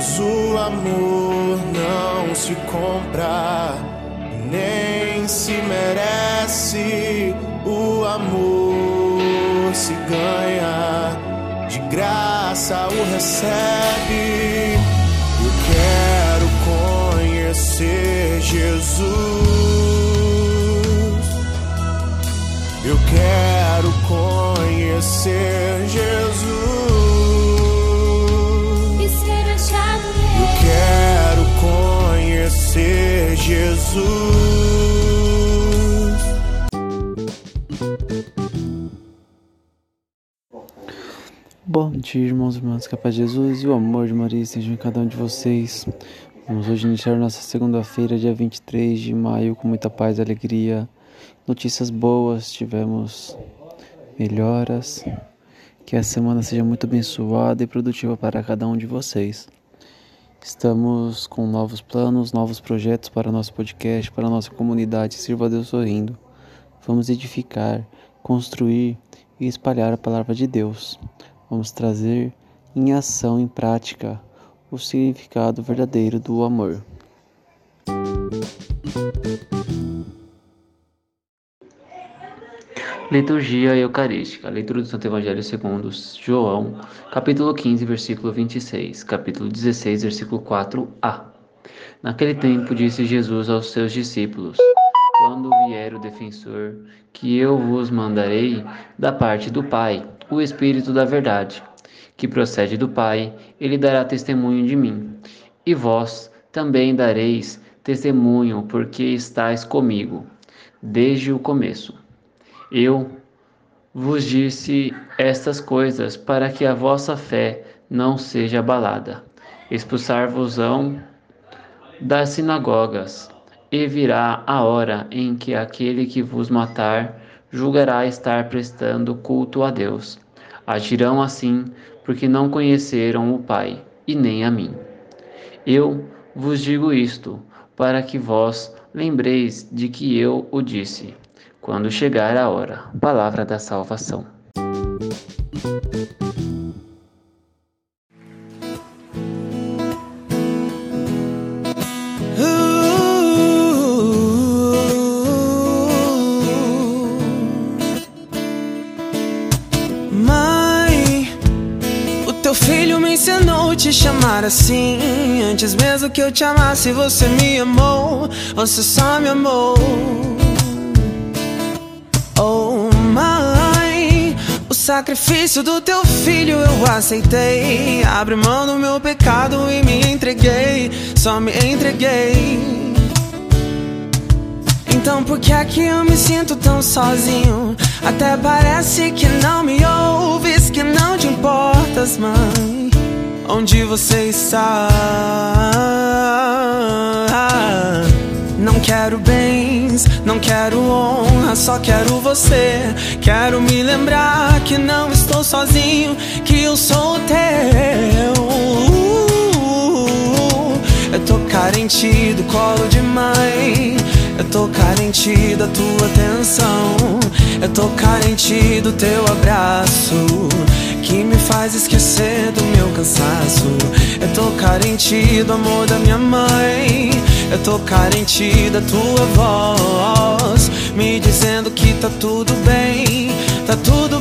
Pois o amor não se compra, nem se merece. O amor se ganha, de graça o recebe. Eu quero conhecer Jesus. Eu quero conhecer Jesus. Bom dia, irmãos e irmãs, que a paz de Jesus e o amor de Maria estejam em cada um de vocês. Vamos hoje iniciar nossa segunda-feira, dia 23 de maio, com muita paz e alegria. Notícias boas, tivemos melhoras. Que a semana seja muito abençoada e produtiva para cada um de vocês. Estamos com novos planos, novos projetos para nosso podcast, para nossa comunidade. Sirva a Deus sorrindo. Vamos edificar, construir e espalhar a palavra de Deus. Vamos trazer em ação, em prática, o significado verdadeiro do amor. Liturgia Eucarística. Leitura do Santo Evangelho segundo João, capítulo 15, versículo 26, capítulo 16, versículo 4a. Naquele tempo disse Jesus aos seus discípulos: Quando vier o defensor, que eu vos mandarei da parte do Pai, o Espírito da verdade, que procede do Pai, ele dará testemunho de mim. E vós também dareis testemunho, porque estáis comigo desde o começo. Eu vos disse estas coisas para que a vossa fé não seja abalada. Expulsar-vos-ão das sinagogas, e virá a hora em que aquele que vos matar julgará estar prestando culto a Deus. Agirão assim, porque não conheceram o Pai, e nem a mim. Eu vos digo isto, para que vós lembreis de que eu o disse, quando chegar a hora. Palavra da salvação. Mãe, o teu filho me ensinou a te chamar assim. Antes mesmo que eu te amasse, você me amou. Você só me amou. Sacrifício do teu filho eu aceitei. Abre mão do meu pecado e me entreguei. Só me entreguei. Então por que é que eu me sinto tão sozinho? Até parece que não me ouves, que não te importas, mãe. Onde você está? Não quero não quero honra, só quero você. Quero me lembrar que não estou sozinho, que eu sou teu. Eu tô carente do colo de mãe. Eu tô carente da tua atenção. Eu tô carente do teu abraço. Que me faz esquecer do meu cansaço. Eu tô carente do amor da minha mãe. Eu tô carente da tua voz. Me dizendo que tá tudo bem. Tá tudo